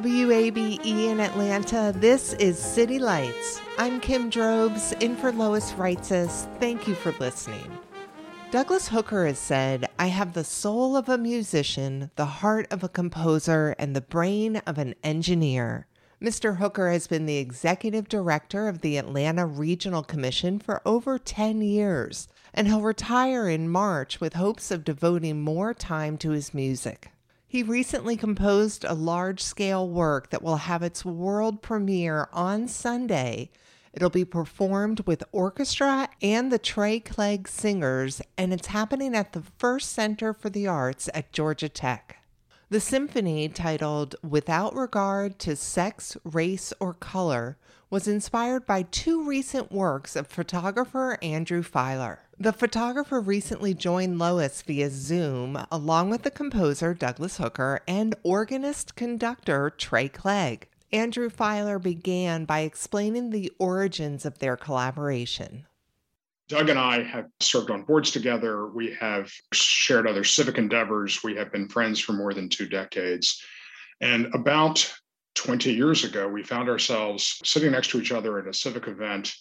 WABE in Atlanta, this is City Lights. I'm Kim Drobes, in for Lois Reitzes. Thank you for listening. Douglas Hooker has said, I have the soul of a musician, the heart of a composer, and the brain of an engineer. Mr. Hooker has been the executive director of the Atlanta Regional Commission for over 10 years, and he'll retire in March with hopes of devoting more time to his music. He recently composed a large scale work that will have its world premiere on Sunday. It'll be performed with orchestra and the Trey Clegg Singers, and it's happening at the Ferst Center for the Arts at Georgia Tech. The symphony, titled Without Regard to Sex, Race, or Color, was inspired by two recent works of photographer Andrew Feiler. The photographer recently joined Lois via Zoom, along with the composer Douglas Hooker and organist conductor Trey Clegg. Andrew Feiler began by explaining the origins of their collaboration. Doug and I have served on boards together. We have shared other civic endeavors. We have been friends for more than two decades. And about 20 years ago, we found ourselves sitting next to each other at a civic event,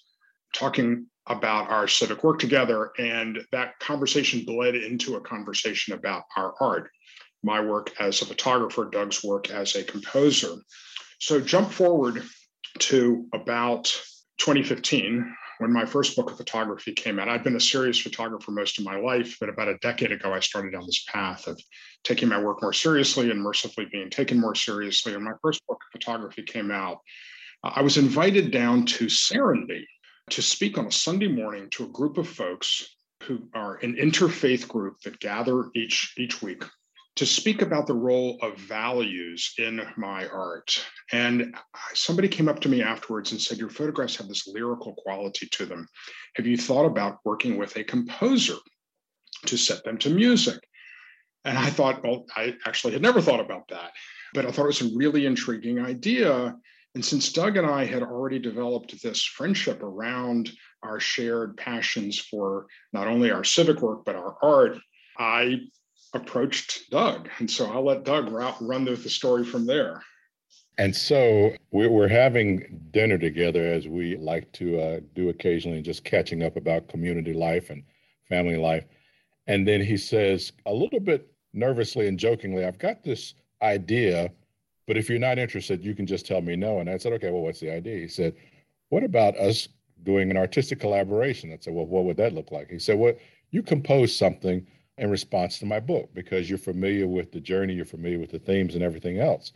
talking about our civic work together. And that conversation bled into a conversation about our art, my work as a photographer, Doug's work as a composer. So, jump forward to about 2015 when my first book of photography came out. I'd been a serious photographer most of my life, but about a decade ago, I started down this path of taking my work more seriously and mercifully being taken more seriously. And my first book of photography came out. Uh, I was invited down to Serenbe to speak on a Sunday morning to a group of folks who are an interfaith group that gather each each week to speak about the role of values in my art. And somebody came up to me afterwards and said, Your photographs have this lyrical quality to them. Have you thought about working with a composer to set them to music? And I thought, well, I actually had never thought about that, but I thought it was a really intriguing idea. And since Doug and I had already developed this friendship around our shared passions for not only our civic work, but our art, I approached Doug. And so I'll let Doug run the story from there. And so we're having dinner together as we like to uh, do occasionally, and just catching up about community life and family life. And then he says, a little bit nervously and jokingly, I've got this idea, but if you're not interested, you can just tell me no. And I said, okay, well, what's the idea? He said, what about us doing an artistic collaboration? I said, well, what would that look like? He said, well, you compose something in response to my book because you're familiar with the journey, you're familiar with the themes and everything else.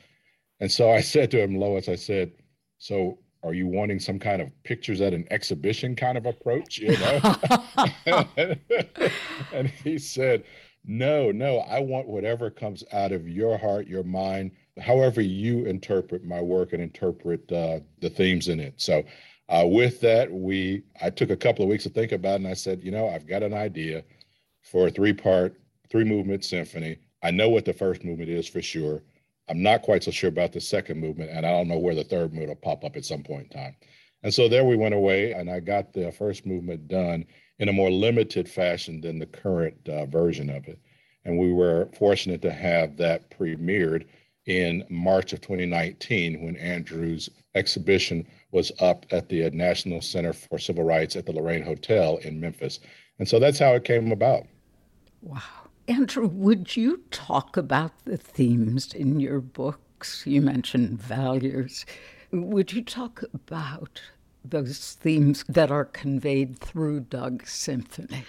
And so I said to him, Lois, I said, so are you wanting some kind of pictures at an exhibition kind of approach? You know? and he said, no, no, I want whatever comes out of your heart, your mind, however you interpret my work and interpret uh, the themes in it. So uh, with that, we I took a couple of weeks to think about it and I said, you know, I've got an idea for a three part, three movement symphony. I know what the first movement is for sure. I'm not quite so sure about the second movement, and I don't know where the third movement will pop up at some point in time. And so there we went away, and I got the first movement done in a more limited fashion than the current uh, version of it. And we were fortunate to have that premiered in March of 2019 when Andrew's exhibition was up at the National Center for Civil Rights at the Lorraine Hotel in Memphis. And so that's how it came about. Wow. Andrew, would you talk about the themes in your books? You mentioned values. Would you talk about those themes that are conveyed through Doug's symphony?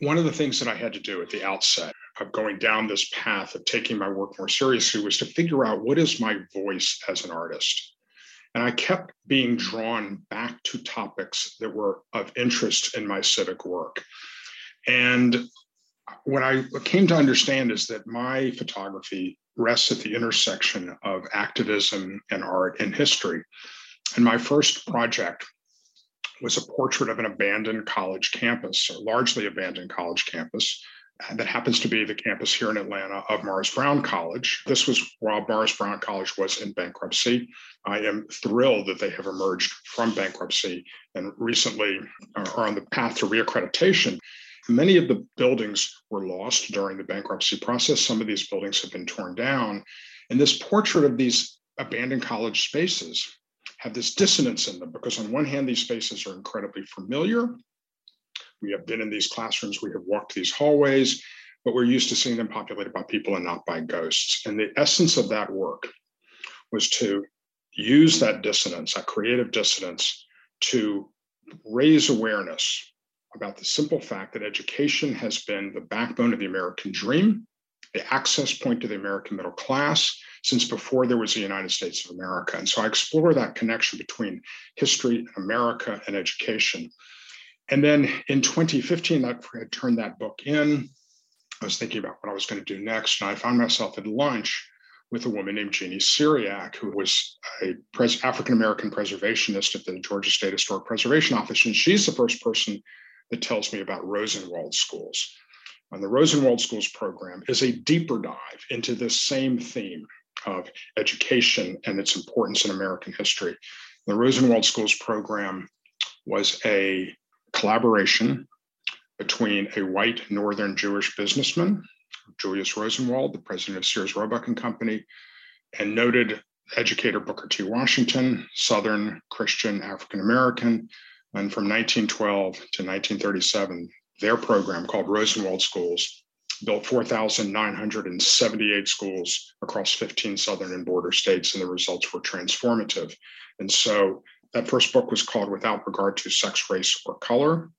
One of the things that I had to do at the outset of going down this path of taking my work more seriously was to figure out what is my voice as an artist. And I kept being drawn back to topics that were of interest in my civic work. And what I came to understand is that my photography rests at the intersection of activism and art and history. And my first project was a portrait of an abandoned college campus, or largely abandoned college campus, that happens to be the campus here in Atlanta of Morris Brown College. This was while Morris Brown College was in bankruptcy. I am thrilled that they have emerged from bankruptcy and recently uh, are on the path to reaccreditation. Many of the buildings were lost during the bankruptcy process. Some of these buildings have been torn down. And this portrait of these abandoned college spaces have this dissonance in them because, on one hand, these spaces are incredibly familiar. We have been in these classrooms, we have walked these hallways, but we're used to seeing them populated by people and not by ghosts. And the essence of that work was to use that dissonance, that creative dissonance, to raise awareness about the simple fact that education has been the backbone of the American dream, the access point to the American middle class since before there was the United States of America. And so I explore that connection between history, America, and education. And then in 2015, I had turned that book in. I was thinking about what I was going to do next, and I found myself at lunch with a woman named Jeannie Cyriaque, who was a pres- African American preservationist at the Georgia State Historic Preservation Office. And she's the first person that tells me about Rosenwald schools. And the Rosenwald Schools program is a deeper dive into this same theme of education and its importance in American history. The Rosenwald Schools program was a collaboration between a white Northern Jewish businessman, Julius Rosenwald, the president of Sears Roebuck and Company, and noted educator Booker T. Washington, Southern Christian African American, and from 1912 to 1937, their program called Rosenwald Schools built 4,978 schools across 15 southern and border states, and the results were transformative. And so that first book was called Without Regard to Sex, Race, or Color.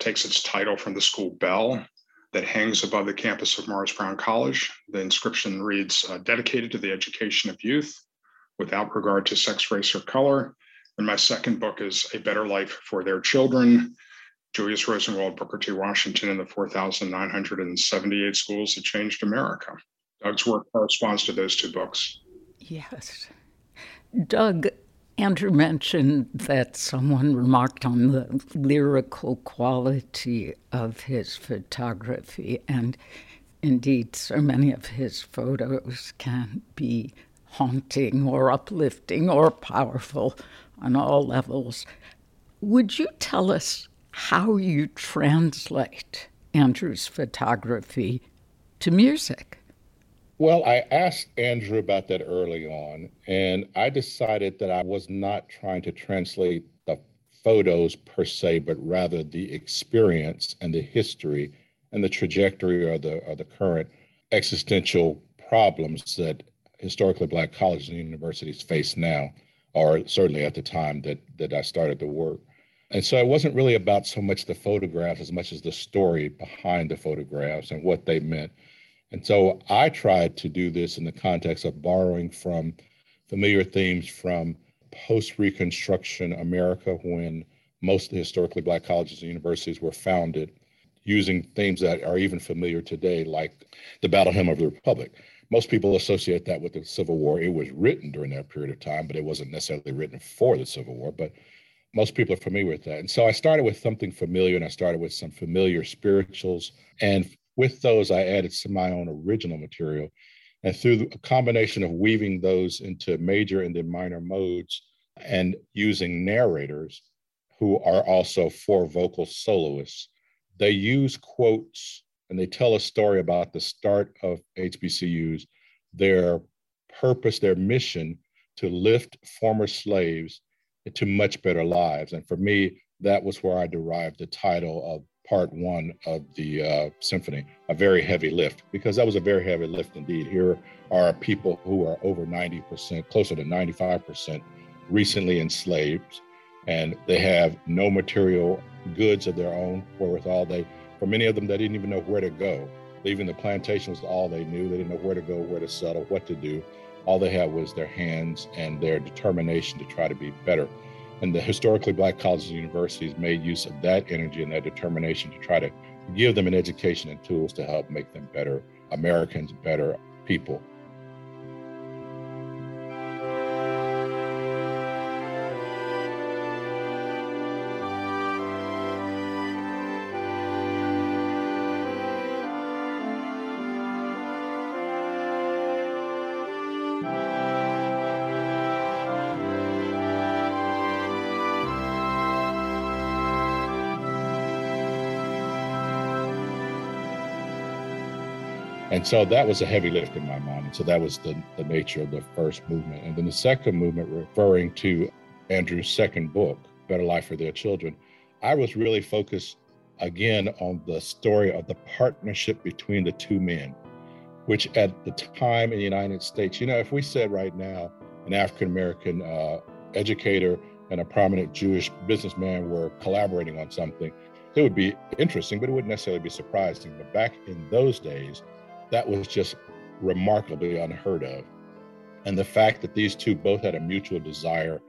It takes its title from the school bell that hangs above the campus of Morris Brown College. The inscription reads, uh, Dedicated to the Education of Youth, without regard to sex, race, or color. And my second book is A Better Life for Their Children. Julius Rosenwald, Booker T. Washington, and the 4,978 schools that changed America. Doug's work corresponds to those two books. Yes. Doug, Andrew mentioned that someone remarked on the lyrical quality of his photography, and indeed, so many of his photos can be haunting or uplifting or powerful on all levels. Would you tell us how you translate Andrew's photography to music? Well, I asked Andrew about that early on, and I decided that I was not trying to translate the photos per se, but rather the experience and the history and the trajectory or the, or the current existential problems that historically black colleges and universities face now or certainly at the time that that I started the work. And so it wasn't really about so much the photographs as much as the story behind the photographs and what they meant. And so I tried to do this in the context of borrowing from familiar themes from post Reconstruction America when most of the historically black colleges and universities were founded, using themes that are even familiar today, like the Battle Hymn of the Republic most people associate that with the Civil War. It was written during that period of time, but it wasn't necessarily written for the Civil War. But most people are familiar with that. And so I started with something familiar and I started with some familiar spirituals. And with those, I added some of my own original material. And through a combination of weaving those into major and then minor modes and using narrators who are also four vocal soloists, they use quotes and they tell a story about the start of HBCUs, their purpose, their mission to lift former slaves into much better lives. And for me, that was where I derived the title of part one of the uh, symphony, a very heavy lift, because that was a very heavy lift indeed. Here are people who are over 90%, closer to 95% recently enslaved, and they have no material goods of their own wherewithal. They, for many of them, they didn't even know where to go. Leaving the plantation was all they knew. They didn't know where to go, where to settle, what to do. All they had was their hands and their determination to try to be better. And the historically black colleges and universities made use of that energy and that determination to try to give them an education and tools to help make them better Americans, better people. And so that was a heavy lift in my mind. And so that was the, the nature of the first movement. And then the second movement, referring to Andrew's second book, Better Life for Their Children, I was really focused again on the story of the partnership between the two men, which at the time in the United States, you know, if we said right now an African American uh, educator and a prominent Jewish businessman were collaborating on something, it would be interesting, but it wouldn't necessarily be surprising. But back in those days, that was just remarkably unheard of. And the fact that these two both had a mutual desire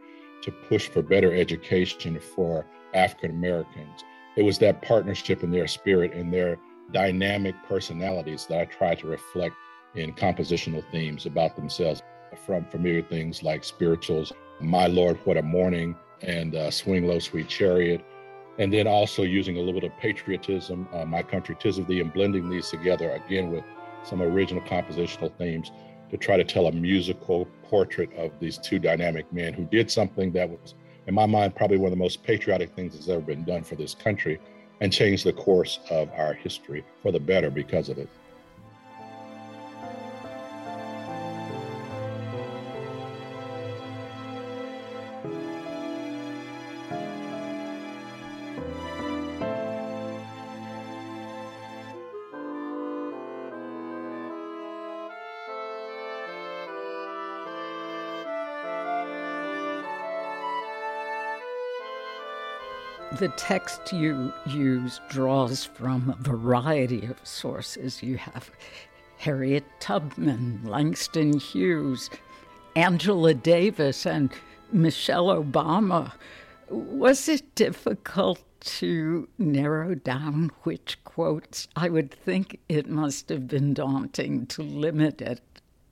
to push for better education for African Americans, it was that partnership in their spirit and their dynamic personalities that I try to reflect in compositional themes about themselves from familiar things like spirituals, My Lord, What a Morning, and uh, Swing Low, Sweet Chariot. And then also using a little bit of patriotism, uh, My Country Tis of Thee, and blending these together again with some original compositional themes to try to tell a musical portrait of these two dynamic men who did something that was, in my mind, probably one of the most patriotic things that's ever been done for this country and changed the course of our history for the better because of it. The text you use draws from a variety of sources. You have Harriet Tubman, Langston Hughes, Angela Davis, and Michelle Obama. Was it difficult to narrow down which quotes? I would think it must have been daunting to limit it.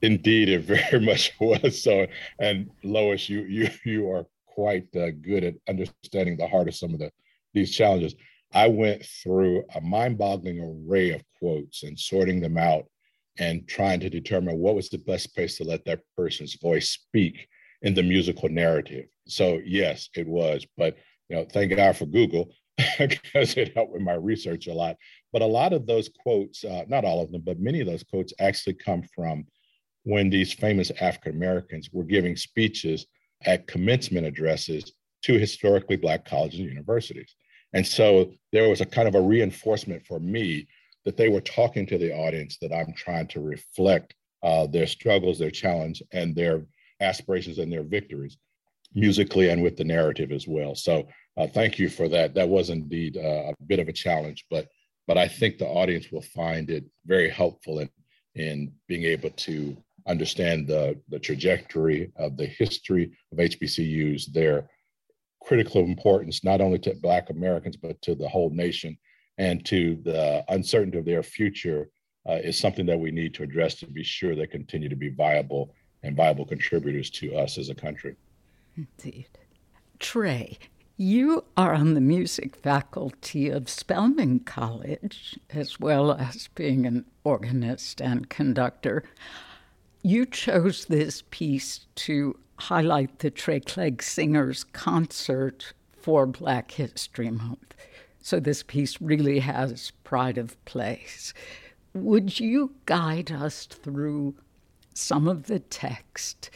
Indeed, it very much was. So, and Lois, you you you are quite uh, good at understanding the heart of some of the these challenges. I went through a mind-boggling array of quotes and sorting them out and trying to determine what was the best place to let that person's voice speak in the musical narrative. So yes, it was, but you know, thank God for Google because it helped with my research a lot. But a lot of those quotes, uh, not all of them, but many of those quotes actually come from when these famous African Americans were giving speeches at commencement addresses to historically Black colleges and universities. And so there was a kind of a reinforcement for me that they were talking to the audience that I'm trying to reflect uh, their struggles, their challenge, and their aspirations and their victories musically and with the narrative as well. So uh, thank you for that. That was indeed uh, a bit of a challenge, but but I think the audience will find it very helpful in in being able to understand the, the trajectory of the history of HBCUs, their critical importance, not only to Black Americans, but to the whole nation and to the uncertainty of their future uh, is something that we need to address to be sure they continue to be viable and viable contributors to us as a country. Indeed. Trey, you are on the music faculty of Spelman College, as well as being an organist and conductor. You chose this piece to highlight the Trey Clegg Singers concert for Black History Month. So this piece really has pride of place. Would you guide us through some of the text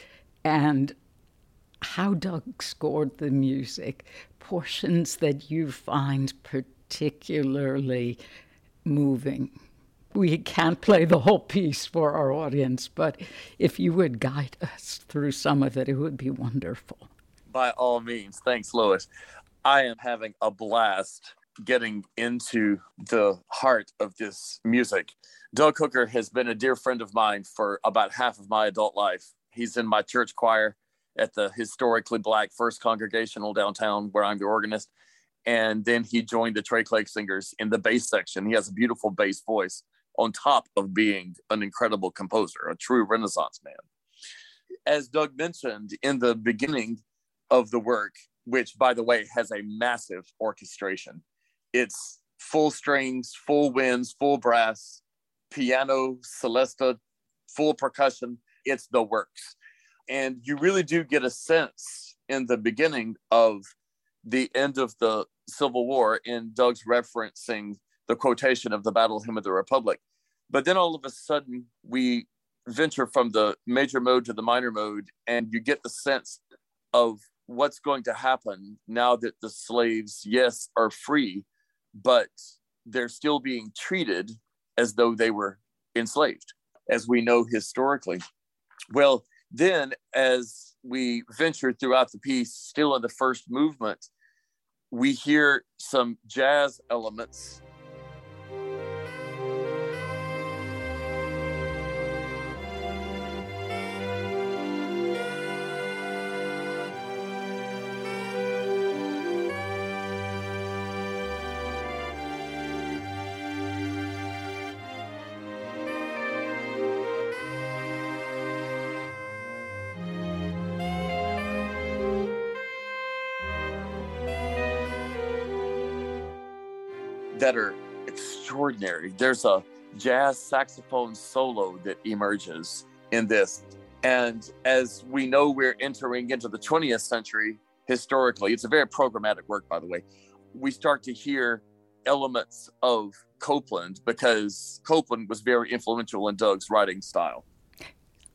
and how Doug scored the music, portions that you find particularly? moving. We can't play the whole piece for our audience, but if you would guide us through some of it, it would be wonderful. By all means. Thanks, Lois. I am having a blast getting into the heart of this music. Doug Hooker has been a dear friend of mine for about half of my adult life. He's in my church choir at the historically black First Congregational downtown, where I'm the organist. And then he joined the Trey Clegg Singers in the bass section. He has a beautiful bass voice on top of being an incredible composer, a true Renaissance man. As Doug mentioned in the beginning of the work, which by the way has a massive orchestration, it's full strings, full winds, full brass, piano, celesta, full percussion. It's the works. And you really do get a sense in the beginning of the end of the Civil War in Doug's referencing the quotation of the Battle Hymn of the Republic. But then all of a sudden, we venture from the major mode to the minor mode, and you get the sense of what's going to happen now that the slaves, yes, are free, but they're still being treated as though they were enslaved, as we know historically. Well, then as we venture throughout the piece, still in the first movement, we hear some jazz elements extraordinary. There's a jazz saxophone solo that emerges in this. And as we know, we're entering into the 20th century historically. It's a very programmatic work, by the way. We start to hear elements of Copland because Copland was very influential in Doug's writing style.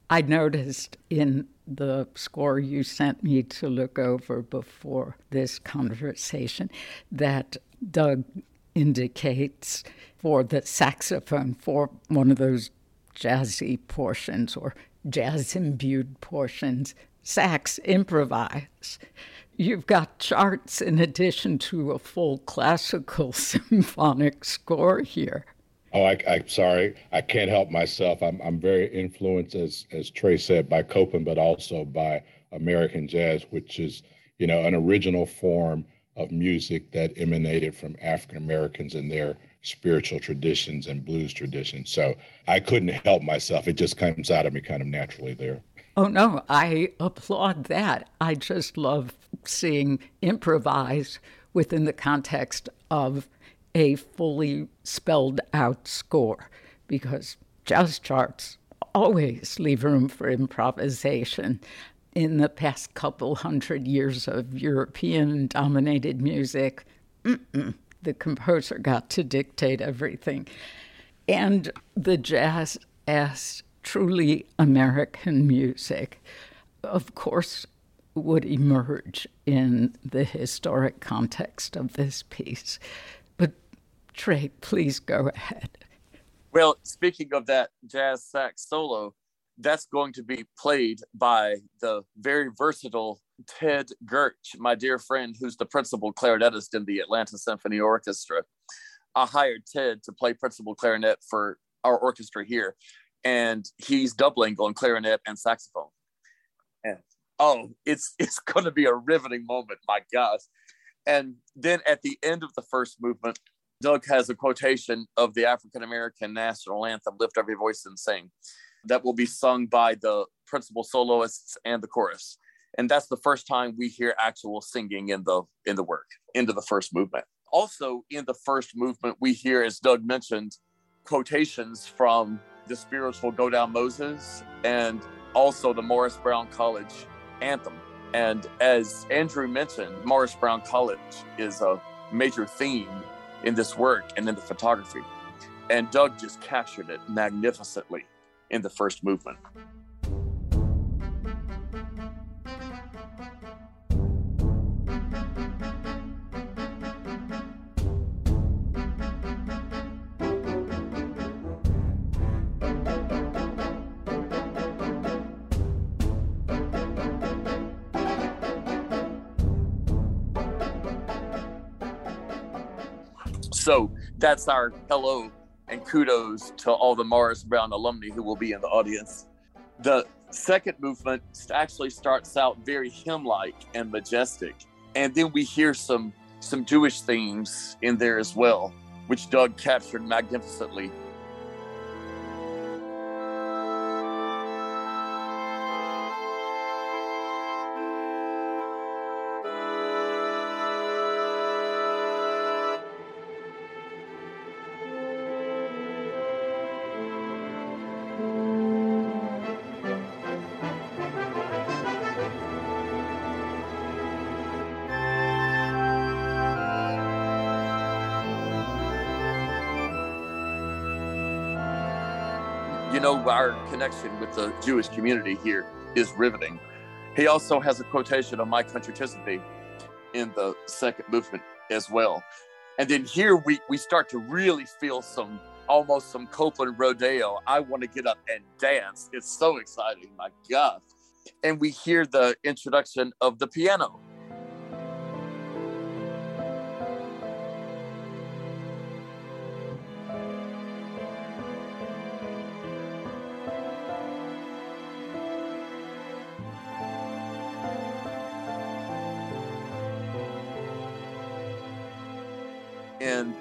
I noticed in the score you sent me to look over before this conversation that Doug indicates for the saxophone for one of those jazzy portions or jazz imbued portions, sax improvise. You've got charts in addition to a full classical symphonic score here. Oh, I, am sorry. I can't help myself. I'm, I'm very influenced, as, as Trey said, by Copland, but also by American jazz, which is, you know, an original form of music that emanated from African Americans and their spiritual traditions and blues traditions. So I couldn't help myself. It just comes out of me kind of naturally there. Oh, no, I applaud that. I just love seeing improvise within the context of a fully spelled out score because jazz charts always leave room for improvisation in the past couple hundred years of European dominated music, the composer got to dictate everything. And the jazz as truly American music, of course, would emerge in the historic context of this piece. But Trey, please go ahead. Well, speaking of that jazz sax solo, that's going to be played by the very versatile Ted Gurch, my dear friend, who's the principal clarinetist in the Atlanta Symphony Orchestra. I hired Ted to play principal clarinet for our orchestra here, and he's doubling on clarinet and saxophone. And oh, it's it's going to be a riveting moment, my gosh! And then at the end of the first movement, Doug has a quotation of the African American national anthem, "Lift Every Voice and Sing." That will be sung by the principal soloists and the chorus. And that's the first time we hear actual singing in the in the work into the first movement. Also in the first movement, we hear, as Doug mentioned, quotations from the spiritual Go Down Moses and also the Morris Brown College anthem. And as Andrew mentioned, Morris Brown College is a major theme in this work and in the photography. And Doug just captured it magnificently in the first movement. So that's our hello and kudos to all the Morris Brown alumni who will be in the audience. The second movement actually starts out very hymn-like and majestic, and then we hear some some Jewish themes in there as well, which Doug captured magnificently. Know, our connection with the Jewish community here is riveting. He also has a quotation of My Country Tis Thee in the second movement as well. And then here we, we start to really feel some almost some Copland rodeo. I want to get up and dance. It's so exciting, my God. And we hear the introduction of the piano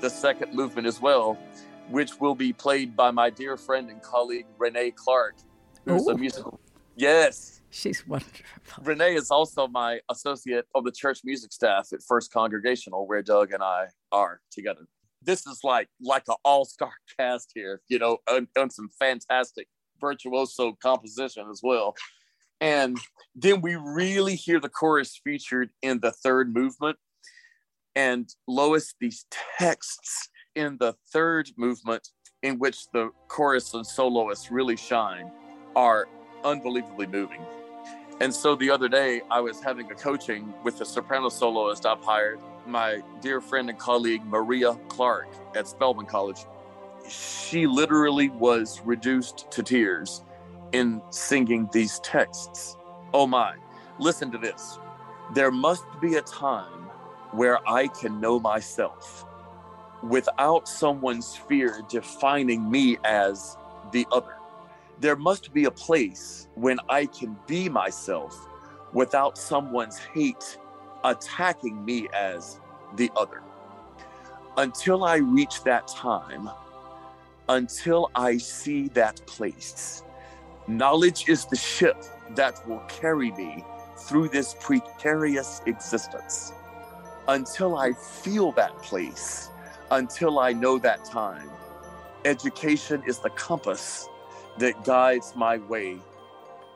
the second movement as well, which will be played by my dear friend and colleague Renee Clark, who's Ooh. a musical. Yes. She's wonderful. Renee is also my associate on the church music staff at First Congregational, where Doug and I are together. This is like like an all-star cast here, you know, and some fantastic virtuoso composition as well. And then we really hear the chorus featured in the third movement, and Lois, these texts in the third movement, in which the chorus and soloists really shine, are unbelievably moving. And so the other day, I was having a coaching with a soprano soloist I've hired, my dear friend and colleague Maria Clark at Spelman College. She literally was reduced to tears in singing these texts. Oh my, listen to this. There must be a time where I can know myself without someone's fear defining me as the other. There must be a place when I can be myself without someone's hate attacking me as the other. Until I reach that time, until I see that place, knowledge is the ship that will carry me through this precarious existence until I feel that place, until I know that time. Education is the compass that guides my way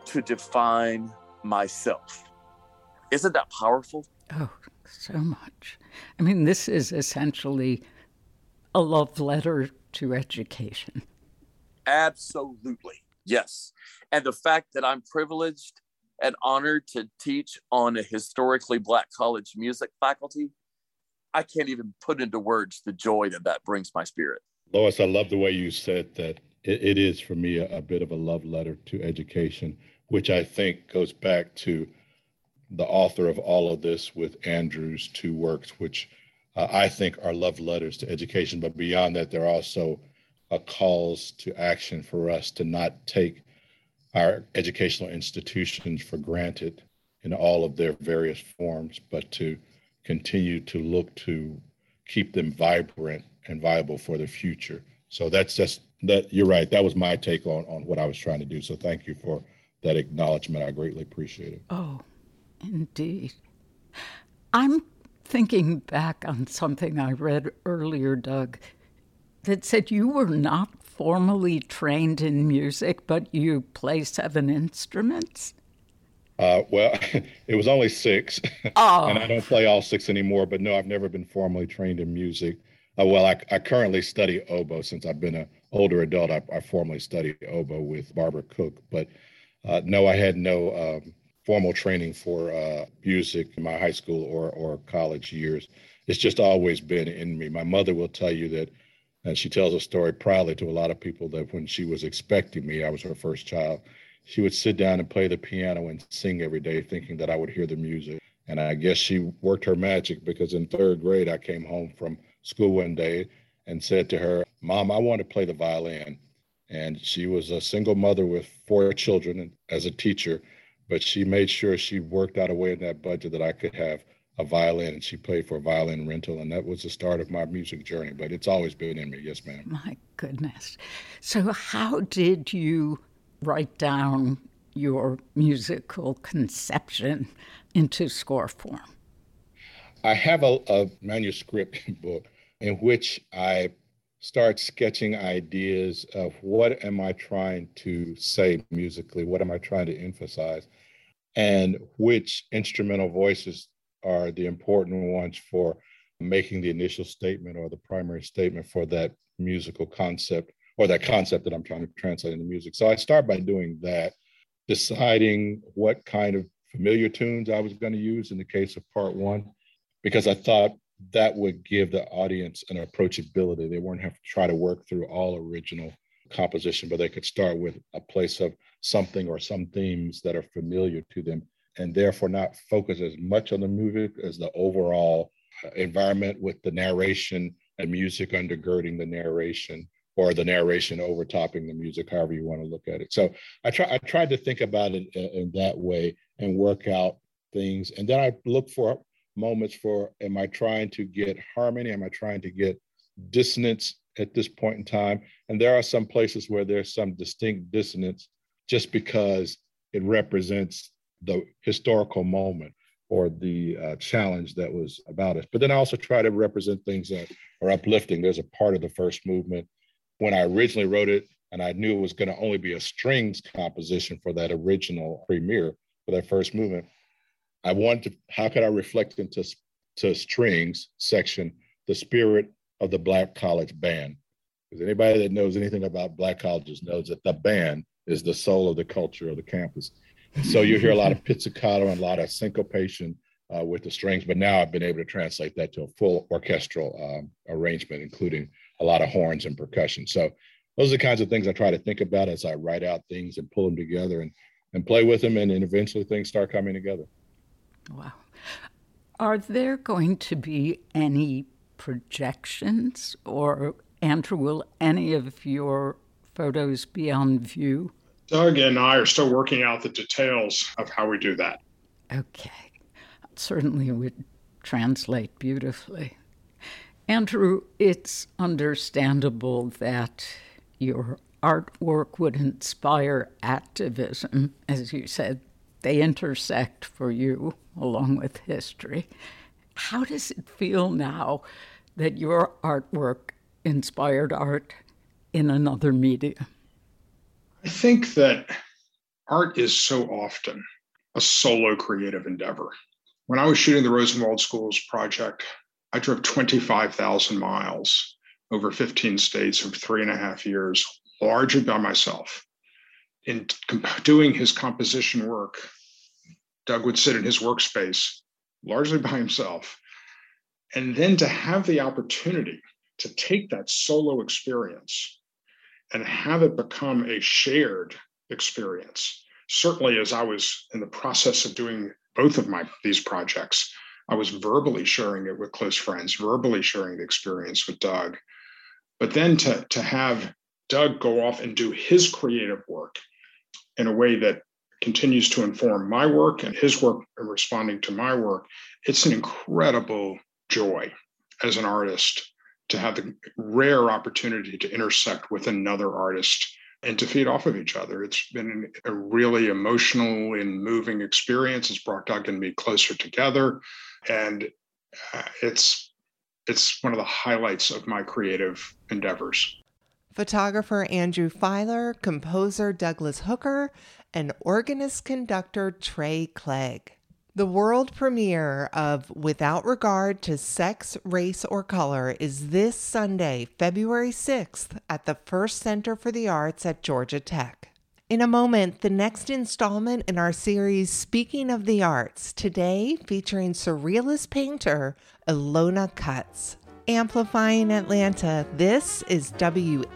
to define myself. Isn't that powerful? Oh, so much. I mean, this is essentially a love letter to education. Absolutely. Yes. And the fact that I'm privileged and honored to teach on a historically Black college music faculty. I can't even put into words the joy that that brings my spirit. Lois, I love the way you said that it, it is for me a, a bit of a love letter to education, which I think goes back to the author of all of this with Andrew's two works, which uh, I think are love letters to education. But beyond that, they're also a calls to action for us to not take our educational institutions for granted in all of their various forms, but to continue to look to keep them vibrant and viable for the future. So that's just that you're right. That was my take on, on what I was trying to do. So thank you for that acknowledgement. I greatly appreciate it. Oh, indeed. I'm thinking back on something I read earlier, Doug, that said you were not formally trained in music, but you play seven instruments? Uh, well, it was only six, oh. and I don't play all six anymore. But no, I've never been formally trained in music. Uh, well, I, I, currently study oboe since I've been an older adult. I, I formally study oboe with Barbara Cook, but uh, no, I had no um, formal training for uh, music in my high school or or college years. It's just always been in me. My mother will tell you that and she tells a story proudly to a lot of people that when she was expecting me, I was her first child, she would sit down and play the piano and sing every day, thinking that I would hear the music. And I guess she worked her magic because in third grade, I came home from school one day and said to her, Mom, I want to play the violin. And she was a single mother with four children as a teacher, but she made sure she worked out a way in that budget that I could have a violin and she played for a violin rental and that was the start of my music journey but it's always been in me. Yes ma'am. My goodness. So how did you write down your musical conception into score form? I have a, a manuscript book in which i start sketching ideas of what am i trying to say musically what am i trying to emphasize and which instrumental voices are the important ones for making the initial statement or the primary statement for that musical concept or that concept that I'm trying to translate into music. So I start by doing that, deciding what kind of familiar tunes I was going to use in the case of part one, because I thought that would give the audience an approachability. They wouldn't have to try to work through all original composition, but they could start with a place of something or some themes that are familiar to them and therefore not focus as much on the music as the overall uh, environment with the narration and music undergirding the narration or the narration overtopping the music, however you want to look at it. So I try I tried to think about it in, in that way and work out things. And then I look for moments for am I trying to get harmony? Am I trying to get dissonance at this point in time? And there are some places where there's some distinct dissonance just because it represents the historical moment or the uh, challenge that was about us. But then I also try to represent things that are uplifting. There's a part of the first movement when I originally wrote it, and I knew it was going to only be a strings composition for that original premiere for that first movement. I wanted to, how could I reflect into to strings section the spirit of the Black College Band? Because anybody that knows anything about Black colleges knows that the band is the soul of the culture of the campus so you hear a lot of pizzicato and a lot of syncopation uh, with the strings, but now I've been able to translate that to a full orchestral um, arrangement, including a lot of horns and percussion. So those are the kinds of things I try to think about as I write out things and pull them together and, and play with them, and, and eventually things start coming together. Wow. Are there going to be any projections, or Andrew, will any of your photos be on view? Doug and I are still working out the details of how we do that. Okay. Certainly would translate beautifully. Andrew, it's understandable that your artwork would inspire activism. As you said, they intersect for you along with history. How does it feel now that your artwork inspired art in another medium? I think that art is so often a solo creative endeavor. When I was shooting the Rosenwald Schools project, I drove 25,000 miles over 15 states over three and a half years, largely by myself. In doing his composition work, Doug would sit in his workspace, largely by himself. And then to have the opportunity to take that solo experience and have it become a shared experience. Certainly, as I was in the process of doing both of my these projects, I was verbally sharing it with close friends, verbally sharing the experience with Doug. But then to, to have Doug go off and do his creative work in a way that continues to inform my work and his work in responding to my work, it's an incredible joy as an artist to have the rare opportunity to intersect with another artist and to feed off of each other. It's been a really emotional and moving experience. It's brought Doug and me closer together, and uh, it's it's one of the highlights of my creative endeavors. Photographer Andrew Feiler, composer Douglas Hooker, and organist conductor Trey Clegg. The world premiere of Without Regard to Sex, Race, or Color is this Sunday, February 6th, at the Ferst Center for the Arts at Georgia Tech. In a moment, the next installment in our series Speaking of the Arts, today featuring surrealist painter Ilona Cutts. Amplifying Atlanta, this is WABE.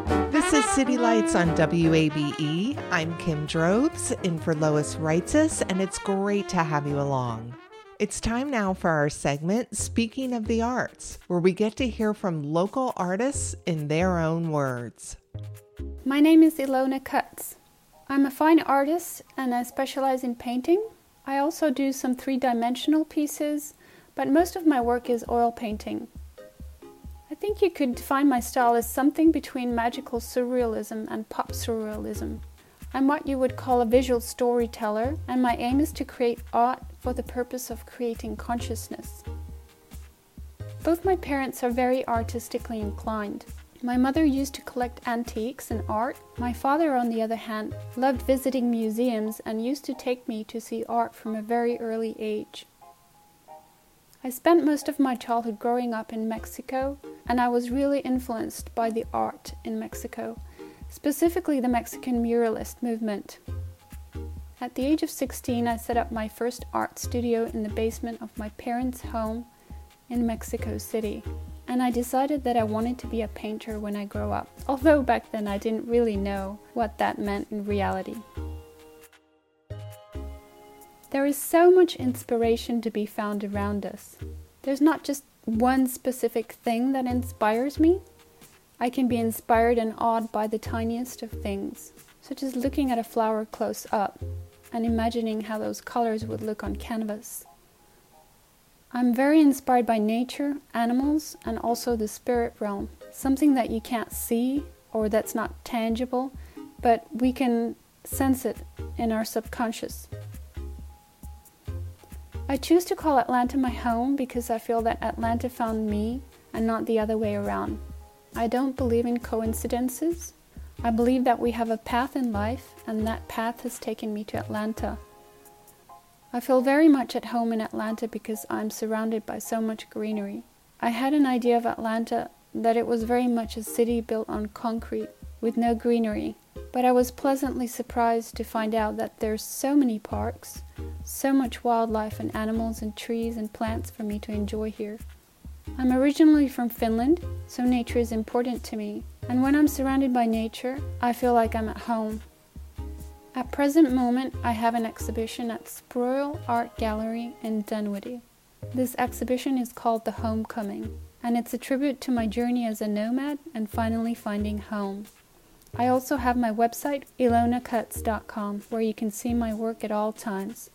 This is City Lights on WABE. I'm Kim Drobes, in for Lois Reitzes, and it's great to have you along. It's time now for our segment, Speaking of the Arts, where we get to hear from local artists in their own words. My name is Ilona Kutz. I'm a fine artist and I specialize in painting. I also do some three dimensional pieces, but most of my work is oil painting. I think you could define my style as something between magical surrealism and pop surrealism. I'm what you would call a visual storyteller, and my aim is to create art for the purpose of creating consciousness. Both my parents are very artistically inclined. My mother used to collect antiques and art. My father, on the other hand, loved visiting museums and used to take me to see art from a very early age. I spent most of my childhood growing up in Mexico, and I was really influenced by the art in Mexico, specifically the Mexican muralist movement. At the age of 16, I set up my first art studio in the basement of my parents' home in Mexico City, and I decided that I wanted to be a painter when I grow up, although back then I didn't really know what that meant in reality. There is so much inspiration to be found around us. There's not just one specific thing that inspires me. I can be inspired and awed by the tiniest of things, such as looking at a flower close up and imagining how those colors would look on canvas. I'm very inspired by nature, animals, and also the spirit realm, something that you can't see or that's not tangible, but we can sense it in our subconscious. I choose to call Atlanta my home because I feel that Atlanta found me and not the other way around. I don't believe in coincidences. I believe that we have a path in life, and that path has taken me to Atlanta. I feel very much at home in Atlanta because I'm surrounded by so much greenery. I had an idea of Atlanta that it was very much a city built on concrete with no greenery, but I was pleasantly surprised to find out that there's so many parks, so much wildlife and animals and trees and plants for me to enjoy here. I'm originally from Finland, so nature is important to me, and when I'm surrounded by nature, I feel like I'm at home. At present moment, I have an exhibition at Spruill Art Gallery in Dunwoody. This exhibition is called The Homecoming, and it's a tribute to my journey as a nomad and finally finding home. I also have my website, ilonakutz.com, where you can see my work at all times.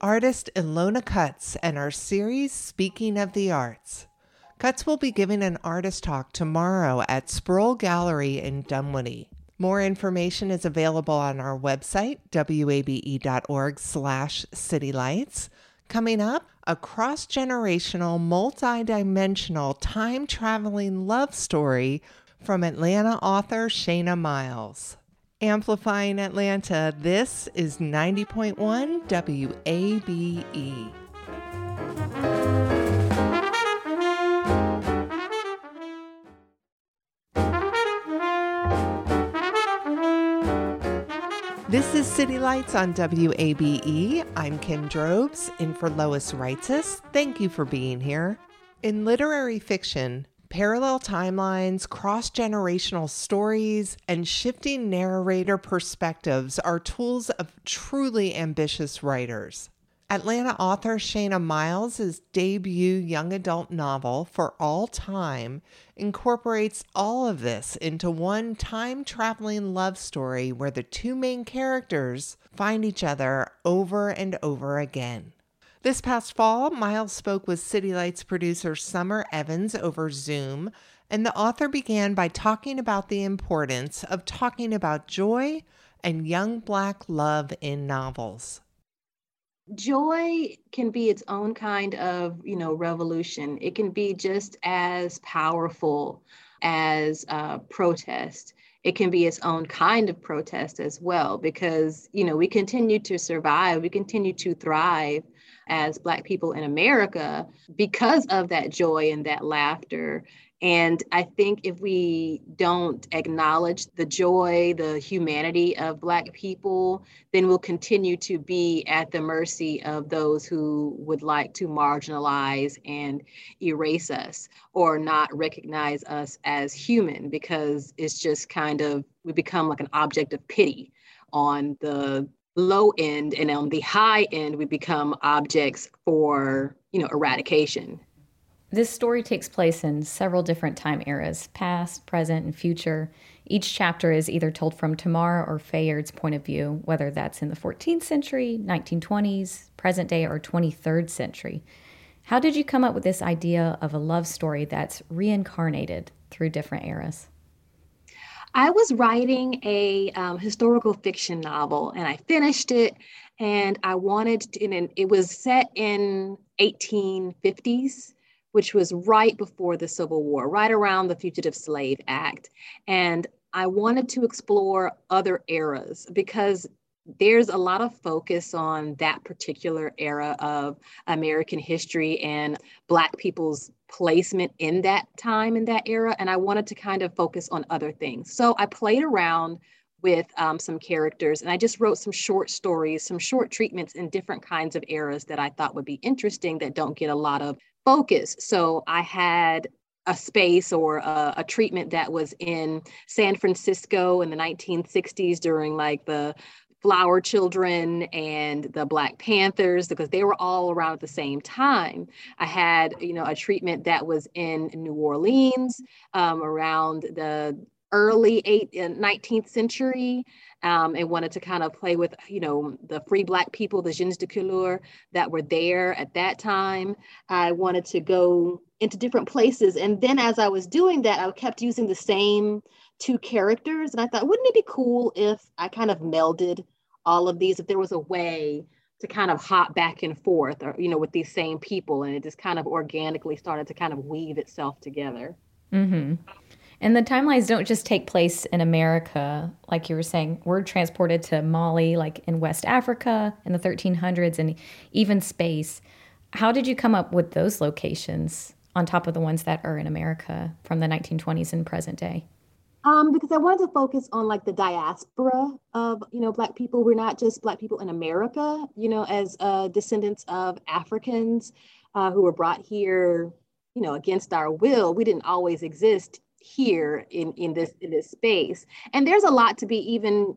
Artist Ilona Kutz and our series Speaking of the Arts. Kutz will be giving an artist talk tomorrow at Spruill Gallery in Dunwoody. More information is available on our website, wabe.org slash citylights. Coming up, a cross generational, multi dimensional, time traveling love story from Atlanta author Shanna Miles. Amplifying Atlanta, this is 90.1 WABE. This is City Lights on WABE. I'm Kim Drobes, in for Lois Reitzes. Thank you for being here. In literary fiction, parallel timelines, cross generational stories, and shifting narrator perspectives are tools of truly ambitious writers. Atlanta author Shanna Miles' debut young adult novel, For All Time, incorporates all of this into one time traveling love story where the two main characters find each other over and over again. This past fall, Miles spoke with City Lights producer Summer Evans over Zoom, and the author began by talking about the importance of talking about joy and young Black love in novels joy can be its own kind of you know revolution. It can be just as powerful as uh, protest. It can be its own kind of protest as well because you know we continue to survive we continue to thrive as black people in america because of that joy and that laughter and I think if we don't acknowledge the joy, the humanity of Black people, then we'll continue to be at the mercy of those who would like to marginalize and erase us or not recognize us as human because it's just kind of, we become like an object of pity on the low end. And on the high end we become objects for you know eradication this story takes place in several different time eras past, present, and future. Each chapter is either told from Tamar or Fayard's point of view, whether that's in the 14th century, 1920s, present day, or 23rd century. How did you come up with this idea of a love story that's reincarnated through different eras? I was writing a um, historical fiction novel and I finished it and I wanted to, and it was set in 1850s which was right before the Civil War, right around the Fugitive Slave Act. And I wanted to explore other eras because there's a lot of focus on that particular era of American history and Black people's placement in that time, in that era. And I wanted to kind of focus on other things. So I played around with um, some characters and I just wrote some short stories, some short treatments in different kinds of eras that I thought would be interesting that don't get a lot of focus. So I had a space or a, a, treatment that was in San Francisco in the 1960s during like the Flower Children and the Black Panthers because they were all around at the same time. I had, you know, a treatment that was in New Orleans um, around the early eight, 19th uh, century um, and wanted to kind of play with, you know, the free Black people, the gens de couleur that were there at that time. I wanted to go into different places. And then as I was doing that, I kept using the same two characters. And I thought, wouldn't it be cool if I kind of melded all of these, if there was a way to kind of hop back and forth or, you know, with these same people. And it just kind of organically started to kind of weave itself together. Mm-hmm. And the timelines don't just take place in America, like you were saying. We're transported to Mali, like in West Africa in the 1300s, and even space. How did you come up with those locations on top of the ones that are in America from the 1920s and present day? Um, because I wanted to focus on like the diaspora of you know Black people. We're not just Black people in America, you know, as uh, descendants of Africans uh, who were brought here, you know, against our will. We didn't always exist here in in this in this space. And there's a lot to be even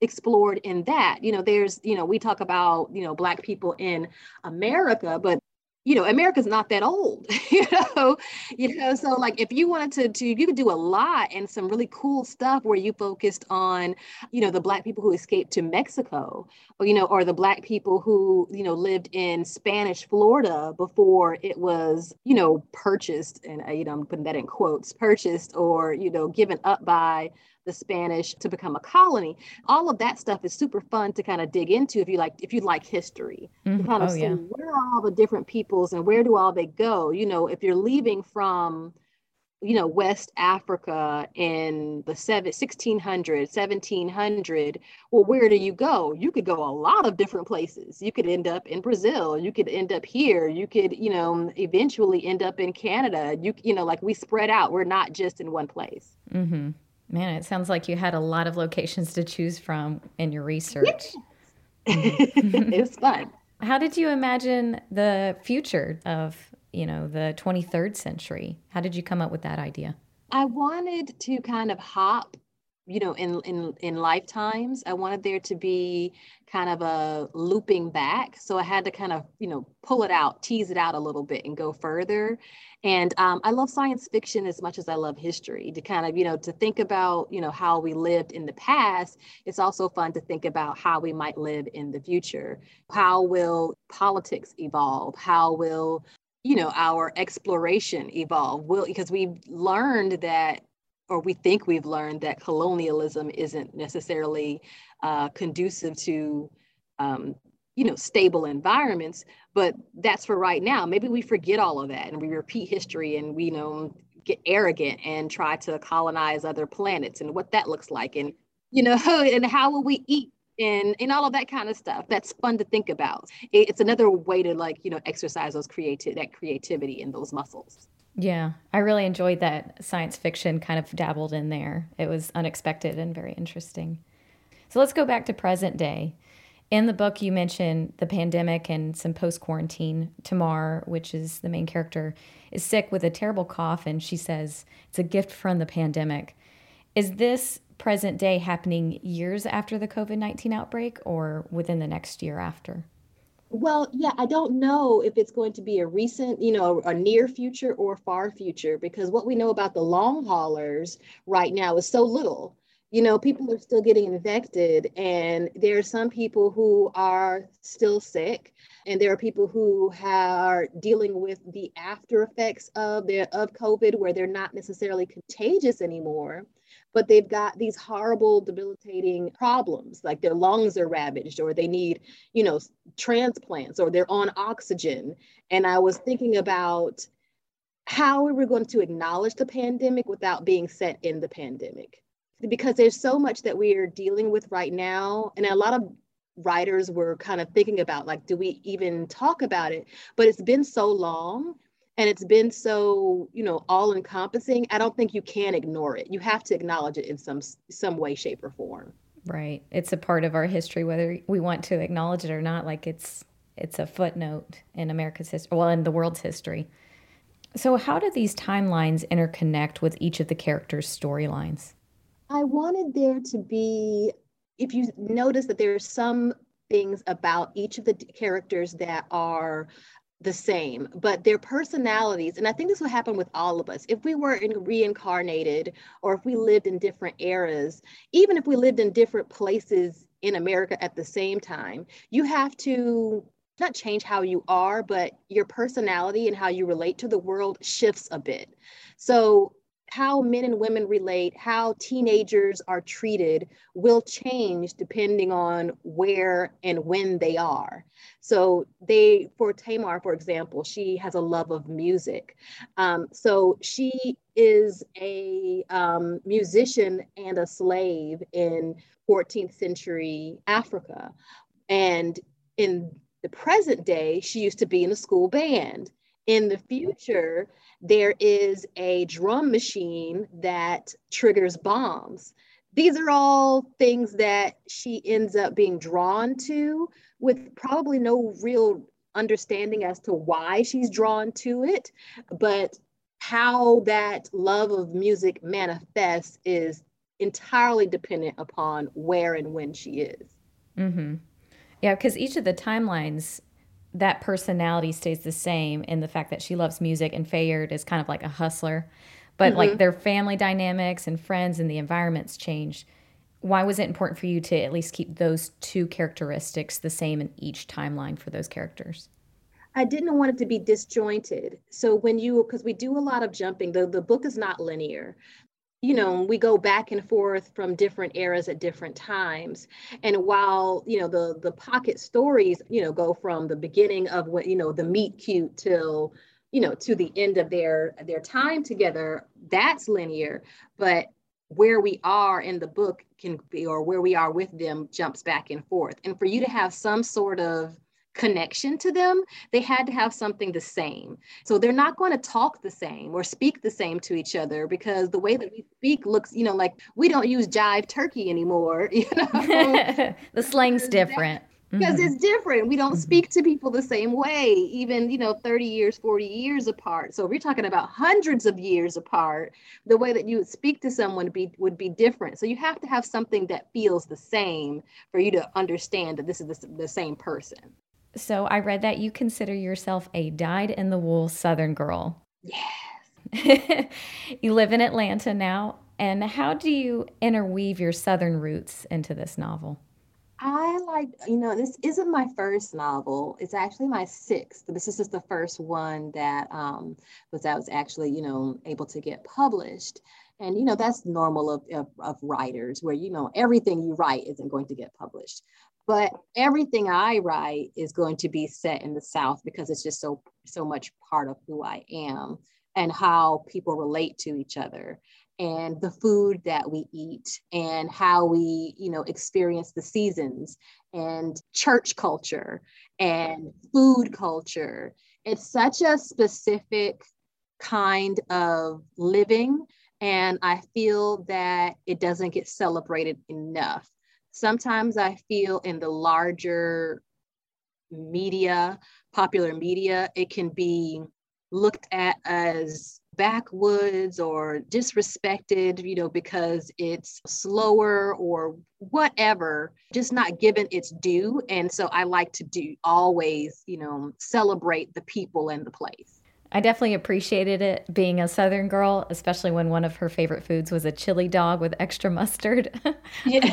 explored in that. You know there's you know we talk about you know black people in america but you know america's not that old you know? You know so like if you wanted to to you could do a lot and some really cool stuff where you focused on you know the black people who escaped to mexico or you know or the black people who you know lived in spanish florida before it was you know purchased and you know i'm putting that in quotes purchased or you know given up by the Spanish to become a colony. All of that stuff is super fun to kind of dig into if you like if you like history. Mm-hmm. To kind of oh, see yeah. where are all the different peoples and where do all they go? You know, if you're leaving from you know west africa in the 1600 1700 well where do you go you could go a lot of different places you could end up in brazil you could end up here you could you know eventually end up in canada you you know like we spread out we're not just in one place mm-hmm. Man, it sounds like you had a lot of locations to choose from in your research. it was fun. How did you imagine the future of, you know, the 23rd century? How did you come up with that idea? I wanted to kind of hop you know in in in lifetimes i wanted there to be kind of a looping back so i had to kind of you know pull it out tease it out a little bit and go further and um, i love science fiction as much as i love history. To kind of you know to think about you know how we lived in the past it's also fun to think about how we might live in the future. How will politics evolve? How will you know our exploration evolve? Will because we've learned that or we think we've learned that colonialism isn't necessarily uh, conducive to um, you know stable environments but that's for right now maybe we forget all of that and we repeat history and we you know get arrogant and try to colonize other planets and what that looks like and you know and how will we eat and and all of that kind of stuff that's fun to think about it's another way to like you know exercise those creative that creativity and those muscles yeah, I really enjoyed that science fiction kind of dabbled in there. It was unexpected and very interesting. So let's go back to present day. In the book, you mention the pandemic and some post quarantine. Tamar, which is the main character, is sick with a terrible cough, and she says it's a gift from the pandemic. Is this present day happening years after the COVID 19 outbreak or within the next year after? Well, yeah, I don't know if it's going to be a recent, you know, a near future or far future because what we know about the long haulers right now is so little. You know, people are still getting infected, and there are some people who are still sick, and there are people who are dealing with the after effects of their of COVID, where they're not necessarily contagious anymore, but they've got these horrible debilitating problems like their lungs are ravaged or they need you know transplants or they're on oxygen. And i was thinking about how we were going to acknowledge the pandemic without being set in the pandemic because there's so much that we are dealing with right now and a lot of writers were kind of thinking about like do we even talk about it? But it's been so long and it's been so you know all encompassing i don't think you can ignore it. You have to acknowledge it in some some way shape or form. Right. It's a part of our history whether we want to acknowledge it or not. Like it's it's a footnote in america's history well in the world's history. So how do these timelines interconnect with each of the characters storylines i wanted there to be if you notice that there are some things about each of the characters that are the same, but their personalities, and I think this will happen with all of us. If we were in, reincarnated or if we lived in different eras, even if we lived in different places in America at the same time, you have to not change how you are, but your personality and how you relate to the world shifts a bit. So how men and women relate, how teenagers are treated will change depending on where and when they are. So they, for Tamar, for example, she has a love of music. Um, so she is a um, musician and a slave in 14th century Africa. And in the present day, she used to be in a school band. In the future, there is a drum machine that triggers bombs. These are all things that she ends up being drawn to with probably no real understanding as to why she's drawn to it, but how that love of music manifests is entirely dependent upon where and when she is. Mm-hmm. Yeah, because each of the timelines that personality stays the same in the fact that she loves music and Fayard is kind of like a hustler. But mm-hmm. like their family dynamics and friends and the environments change. Why was it important for you to at least keep those two characteristics the same in each timeline for those characters? I didn't want it to be disjointed. So when you, because we do a lot of jumping, the, the book is not linear you know we go back and forth from different eras at different times. And while you know the the pocket stories you know go from the beginning of what you know the meet cute till you know to the end of their their time together that's linear. But where we are in the book can be or where we are with them jumps back and forth. And for you to have some sort of connection to them, they had to have something the same. So they're not going to talk the same or speak the same to each other because the way that we speak looks, you know, like we don't use jive turkey anymore. You know, the slang's different. because mm-hmm. it's different. We don't mm-hmm. speak to people the same way, even, you know, 30 years, 40 years apart. So if you're talking about hundreds of years apart, the way that you would speak to someone be, would be different. So you have to have something that feels the same for you to understand that this is the, the same person. So I read that you consider yourself a dyed in the wool Southern girl. Yes. you live in Atlanta now. And how do you interweave your Southern roots into this novel? I like, you know, this isn't my first novel. It's actually my sixth. This is just the first one that um, was that was actually, you know, able to get published. And you know, that's normal of, of, of writers, where you know everything you write isn't going to get published, but everything I write is going to be set in the South because it's just so so much part of who I am and how people relate to each other and the food that we eat and how we you know experience the seasons and church culture and food culture. It's such a specific kind of living and i feel that it doesn't get celebrated enough sometimes i feel in the larger media popular media it can be looked at as backwoods or disrespected, you know, because it's slower or whatever, just not given its due. And so I like to do always, you know, celebrate the people and the place. I definitely appreciated it being a Southern girl, especially when one of her favorite foods was a chili dog with extra mustard. Yeah.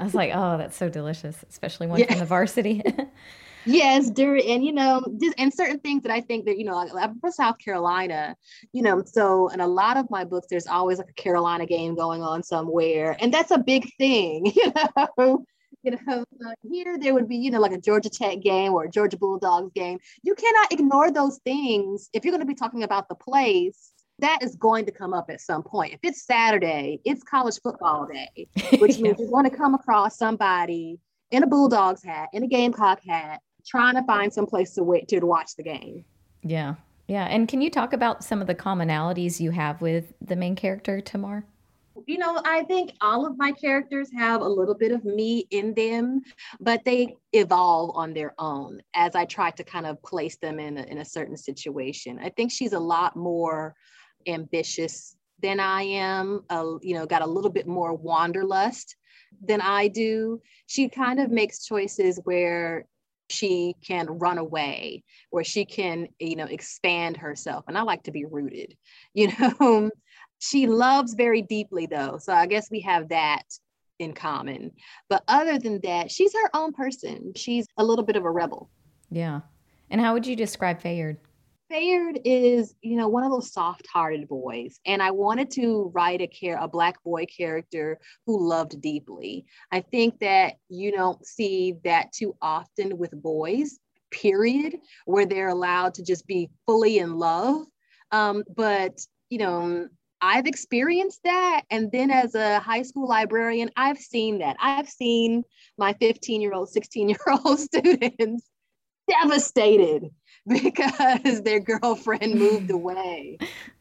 I was like, oh, that's so delicious, especially one yeah. from the varsity. yes during and you know just, and certain things that i think that you know i'm from south carolina you know so in a lot of my books there's always like a carolina game going on somewhere and that's a big thing you know you know here there would be you know like a georgia tech game or a georgia bulldogs game you cannot ignore those things if you're going to be talking about the place that is going to come up at some point if it's saturday it's college football day which means you're going to come across somebody in a bulldogs hat in a gamecock hat trying to find some place to wait to, to watch the game. Yeah. Yeah. And can you talk about some of the commonalities you have with the main character, Tamar? You know, I think all of my characters have a little bit of me in them, but they evolve on their own as I try to kind of place them in a, in a certain situation. I think she's a lot more ambitious than I am, uh, you know, got a little bit more wanderlust than I do. She kind of makes choices where she can run away where she can you know expand herself and i like to be rooted you know she loves very deeply though so i guess we have that in common but other than that she's her own person she's a little bit of a rebel yeah and how would you describe Fayard? Fayard is, you know, one of those soft-hearted boys, and I wanted to write a care a black boy character who loved deeply. I think that you don't see that too often with boys. Period, where they're allowed to just be fully in love. Um, but you know, I've experienced that. And then as a high school librarian, I've seen that. I've seen my 15 year old, 16 year old students devastated because their girlfriend moved away.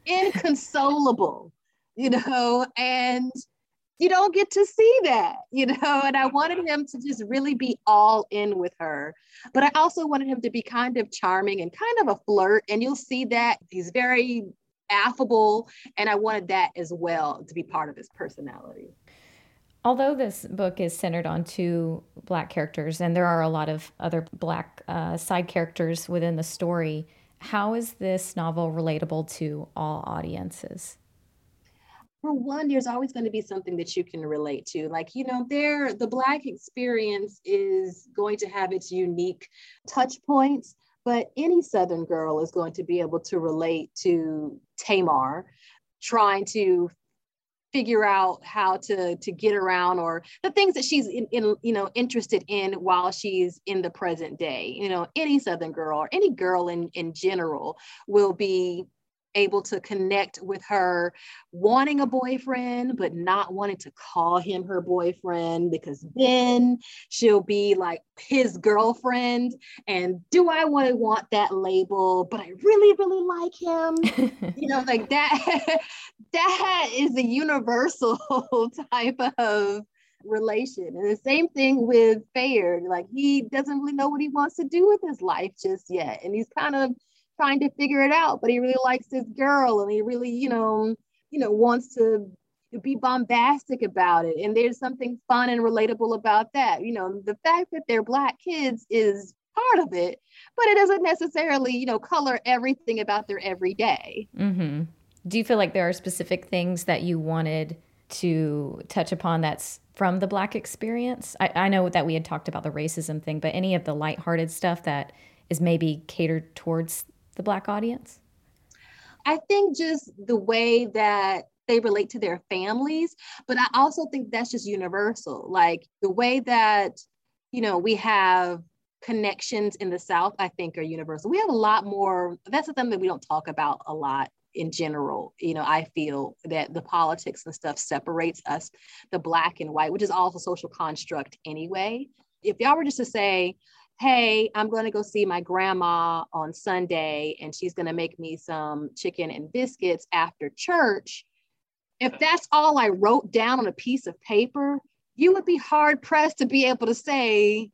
Inconsolable, you know, and you don't get to see that, you know. And I wanted him to just really be all in with her. But I also wanted him to be kind of charming and kind of a flirt. And you'll see that he's very affable. And I wanted that as well to be part of his personality. Although this book is centered on two black characters, and there are a lot of other black uh, side characters within the story, how is this novel relatable to all audiences? For one, there's always going to be something that you can relate to. Like, you know, there, the Black experience is going to have its unique touch points, but any Southern girl is going to be able to relate to Tamar trying to figure out how to to get around or the things that she's in, in, you know interested in while she's in the present day. You know any southern girl or any girl in in general will be able to connect with her wanting a boyfriend but not wanting to call him her boyfriend because then she'll be like his girlfriend and do i want to want that label but i really really like him you know like that that is a universal type of relation. And the same thing with Fayard. Like he doesn't really know what he wants to do with his life just yet. And he's kind of trying to figure it out, but he really likes this girl and he really, you know, you know, wants to be bombastic about it. And there's something fun and relatable about that. You know, the fact that they're black kids is part of it, but it doesn't necessarily, you know, color everything about their everyday. Mm-hmm. Do you feel like there are specific things that you wanted to touch upon that's from the black experience? I, I know that we had talked about the racism thing, but any of the lighthearted stuff that is maybe catered towards the black audience? I think just the way that they relate to their families, but I also think that's just universal. Like the way that, you know, we have connections in the South, I think are universal. We have a lot more, that's something that we don't talk about a lot in general. You know, I feel that the politics and stuff separates us, the black and white, which is also social construct anyway. If y'all were just to say, hey, I'm going to go see my grandma on Sunday and she's going to make me some chicken and biscuits after church. If that's all I wrote down on a piece of paper, you would be hard pressed to be able to say,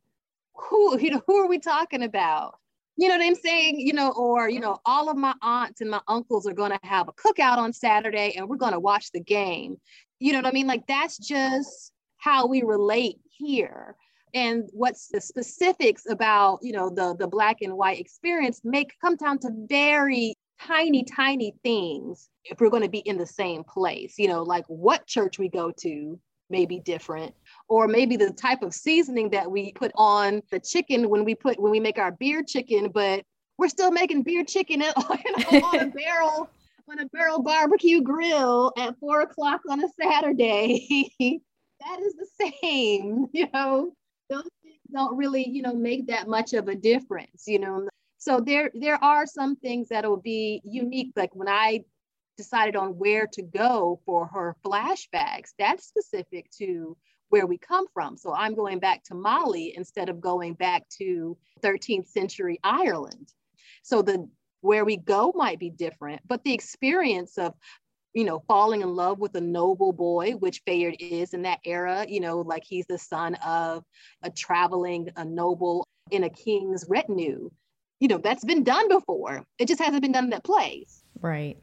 who, you know, who are we talking about? You know what I'm saying? You know, or, you know, all of my aunts and my uncles are going to have a cookout on Saturday and we're going to watch the game. You know what I mean? Like that's just how we relate here and what's the specifics about you know the the black and white experience make come down to very tiny tiny things if we're going to be in the same place you know like what church we go to may be different or maybe the type of seasoning that we put on the chicken when we put when we make our beer chicken but we're still making beer chicken on a barrel on a barrel barbecue grill at four o'clock on a saturday. That is the same you know those things don't really, you know, make that much of a difference, you know. So there there are some things that will be unique. Like when I decided on where to go for her flashbacks, that's specific to where we come from. So I'm going back to Mali instead of going back to 13th century Ireland. So the where we go might be different, but the experience of you know, falling in love with a noble boy, which Fayard is in that era, you know, like he's the son of a traveling, a noble in a king's retinue. You know, that's been done before. It just hasn't been done in that place. Right.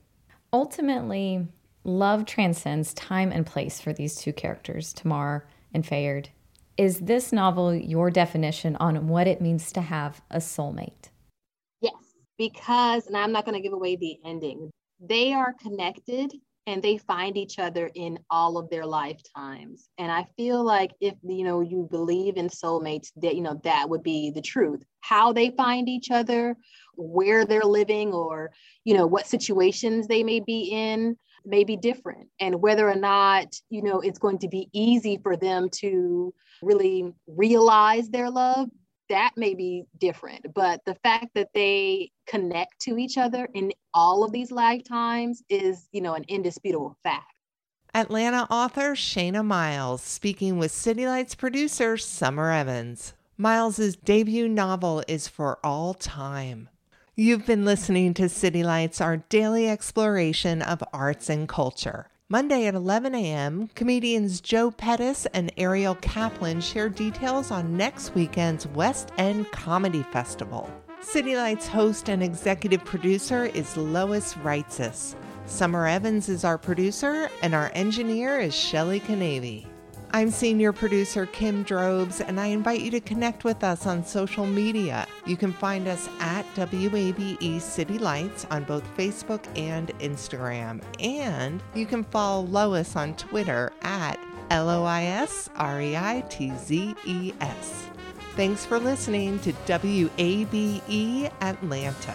Ultimately, love transcends time and place for these two characters, Tamar and Fayard. Is this novel your definition on what it means to have a soulmate? Yes, because, and I'm not going to give away the ending, they are connected and they find each other in all of their lifetimes. And i feel like if you know you believe in soulmates that you know that would be the truth. How they find each other where they're living or you know what situations they may be in may be different. And whether or not you know it's going to be easy for them to really realize their love that may be different. But the fact that they connect to each other in all of these lifetimes is, you know, an indisputable fact. Atlanta author Shanna Miles speaking with City Lights producer Summer Evans. Miles's debut novel is for all time. You've been listening to City Lights, our daily exploration of arts and culture. Monday at 11 a.m., comedians Joe Pettis and Ariel Kaplan share details on next weekend's West End Comedy Festival. City Lights host and executive producer is Lois Reitzes. Summer Evans is our producer, and our engineer is Shelly Canavy. I'm senior producer Kim Drobes, and I invite you to connect with us on social media. You can find us at WABE City Lights on both Facebook and Instagram. And you can follow Lois on Twitter at L O I S R E I T Z E S. Thanks for listening to WABE Atlanta.